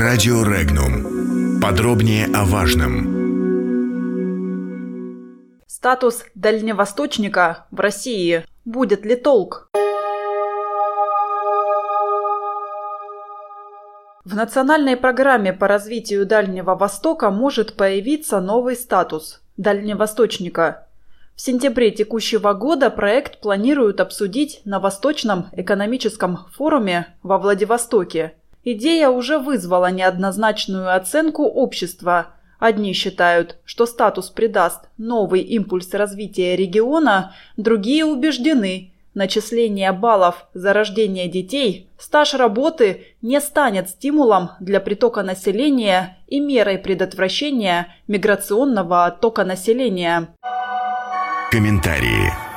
Радио Регнум. Подробнее о важном. Статус дальневосточника в России. Будет ли толк? В национальной программе по развитию Дальнего Востока может появиться новый статус – дальневосточника. В сентябре текущего года проект планируют обсудить на Восточном экономическом форуме во Владивостоке. Идея уже вызвала неоднозначную оценку общества. Одни считают, что статус придаст новый импульс развития региона, другие убеждены, начисление баллов за рождение детей, стаж работы не станет стимулом для притока населения и мерой предотвращения миграционного оттока населения. Комментарии.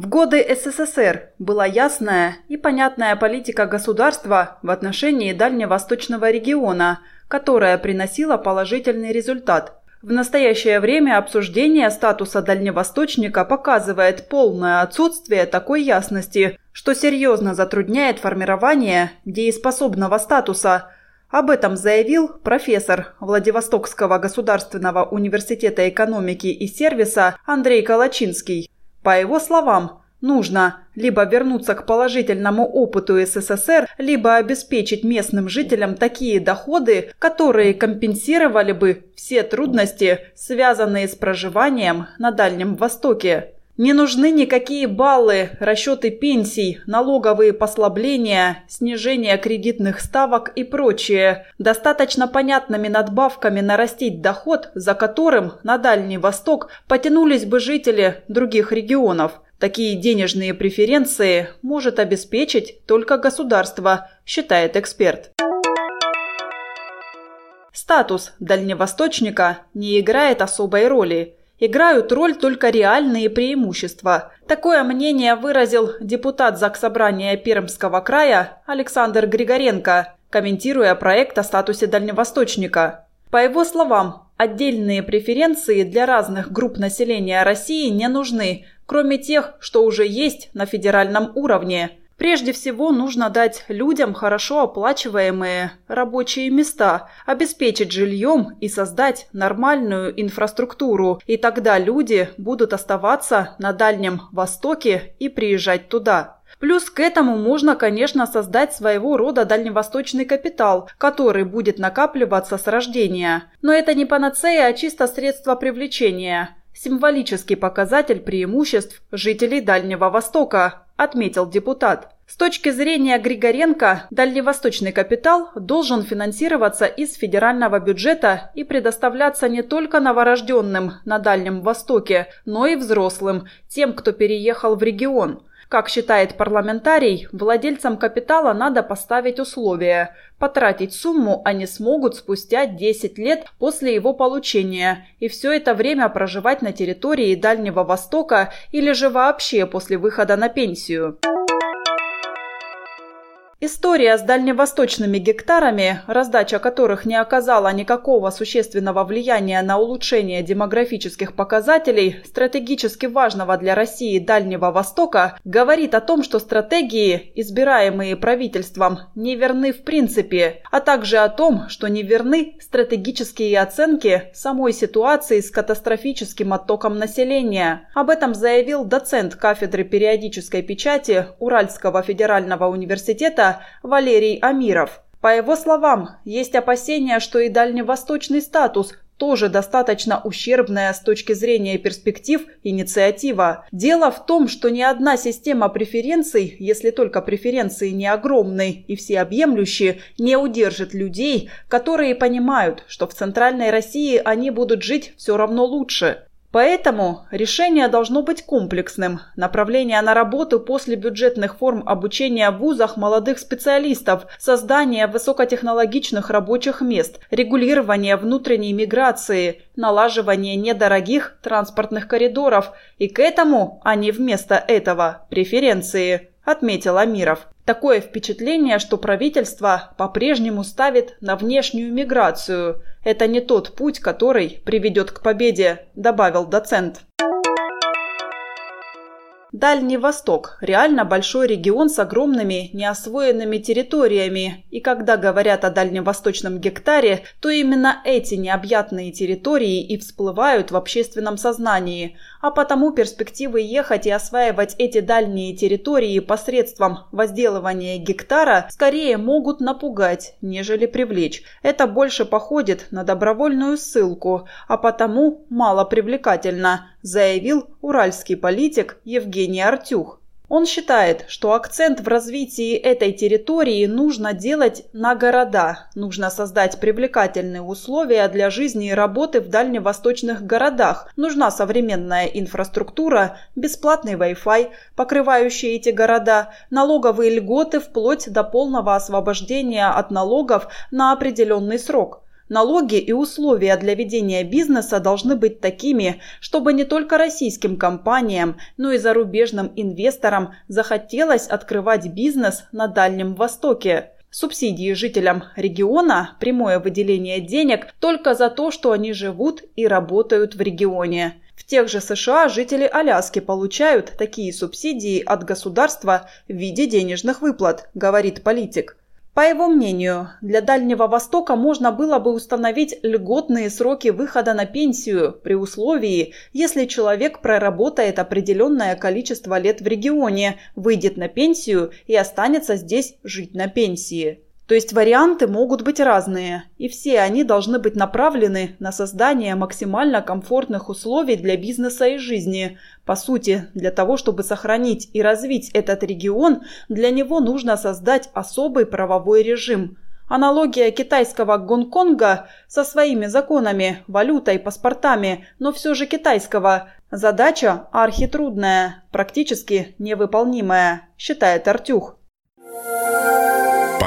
В годы СССР была ясная и понятная политика государства в отношении дальневосточного региона, которая приносила положительный результат. В настоящее время обсуждение статуса дальневосточника показывает полное отсутствие такой ясности, что серьезно затрудняет формирование дееспособного статуса – об этом заявил профессор Владивостокского государственного университета экономики и сервиса Андрей Калачинский. По его словам, нужно либо вернуться к положительному опыту СССР, либо обеспечить местным жителям такие доходы, которые компенсировали бы все трудности, связанные с проживанием на Дальнем Востоке. Не нужны никакие баллы, расчеты пенсий, налоговые послабления, снижение кредитных ставок и прочее. Достаточно понятными надбавками нарастить доход, за которым на Дальний Восток потянулись бы жители других регионов. Такие денежные преференции может обеспечить только государство, считает эксперт. Статус дальневосточника не играет особой роли – играют роль только реальные преимущества. Такое мнение выразил депутат Заксобрания Пермского края Александр Григоренко, комментируя проект о статусе дальневосточника. По его словам, отдельные преференции для разных групп населения России не нужны, кроме тех, что уже есть на федеральном уровне. Прежде всего нужно дать людям хорошо оплачиваемые рабочие места, обеспечить жильем и создать нормальную инфраструктуру, и тогда люди будут оставаться на Дальнем Востоке и приезжать туда. Плюс к этому можно, конечно, создать своего рода дальневосточный капитал, который будет накапливаться с рождения. Но это не панацея, а чисто средство привлечения. Символический показатель преимуществ жителей Дальнего Востока, отметил депутат. С точки зрения Григоренко, дальневосточный капитал должен финансироваться из федерального бюджета и предоставляться не только новорожденным на Дальнем Востоке, но и взрослым, тем, кто переехал в регион. Как считает парламентарий, владельцам капитала надо поставить условия. Потратить сумму они смогут спустя 10 лет после его получения, и все это время проживать на территории Дальнего Востока или же вообще после выхода на пенсию. История с дальневосточными гектарами, раздача которых не оказала никакого существенного влияния на улучшение демографических показателей стратегически важного для России Дальнего Востока, говорит о том, что стратегии, избираемые правительством, не верны в принципе, а также о том, что не верны стратегические оценки самой ситуации с катастрофическим оттоком населения. Об этом заявил доцент кафедры периодической печати Уральского федерального университета Валерий Амиров. По его словам, есть опасения, что и дальневосточный статус тоже достаточно ущербная с точки зрения перспектив инициатива. Дело в том, что ни одна система преференций, если только преференции не огромные и всеобъемлющие, не удержит людей, которые понимают, что в Центральной России они будут жить все равно лучше. Поэтому решение должно быть комплексным. Направление на работу после бюджетных форм обучения в вузах молодых специалистов, создание высокотехнологичных рабочих мест, регулирование внутренней миграции, налаживание недорогих транспортных коридоров и к этому, а не вместо этого, преференции, отметил Амиров. Такое впечатление, что правительство по-прежнему ставит на внешнюю миграцию. Это не тот путь, который приведет к победе, добавил доцент. Дальний Восток – реально большой регион с огромными неосвоенными территориями. И когда говорят о дальневосточном гектаре, то именно эти необъятные территории и всплывают в общественном сознании. А потому перспективы ехать и осваивать эти дальние территории посредством возделывания гектара скорее могут напугать, нежели привлечь. Это больше походит на добровольную ссылку, а потому мало привлекательно, заявил уральский политик Евгений Артюх. Он считает, что акцент в развитии этой территории нужно делать на города. Нужно создать привлекательные условия для жизни и работы в дальневосточных городах. Нужна современная инфраструктура, бесплатный Wi-Fi, покрывающий эти города, налоговые льготы вплоть до полного освобождения от налогов на определенный срок – Налоги и условия для ведения бизнеса должны быть такими, чтобы не только российским компаниям, но и зарубежным инвесторам захотелось открывать бизнес на Дальнем Востоке. Субсидии жителям региона – прямое выделение денег только за то, что они живут и работают в регионе. В тех же США жители Аляски получают такие субсидии от государства в виде денежных выплат, говорит политик. По его мнению, для Дальнего Востока можно было бы установить льготные сроки выхода на пенсию при условии, если человек проработает определенное количество лет в регионе, выйдет на пенсию и останется здесь жить на пенсии. То есть варианты могут быть разные, и все они должны быть направлены на создание максимально комфортных условий для бизнеса и жизни. По сути, для того, чтобы сохранить и развить этот регион, для него нужно создать особый правовой режим. Аналогия китайского Гонконга со своими законами, валютой, паспортами, но все же китайского. Задача архитрудная, практически невыполнимая, считает Артюх.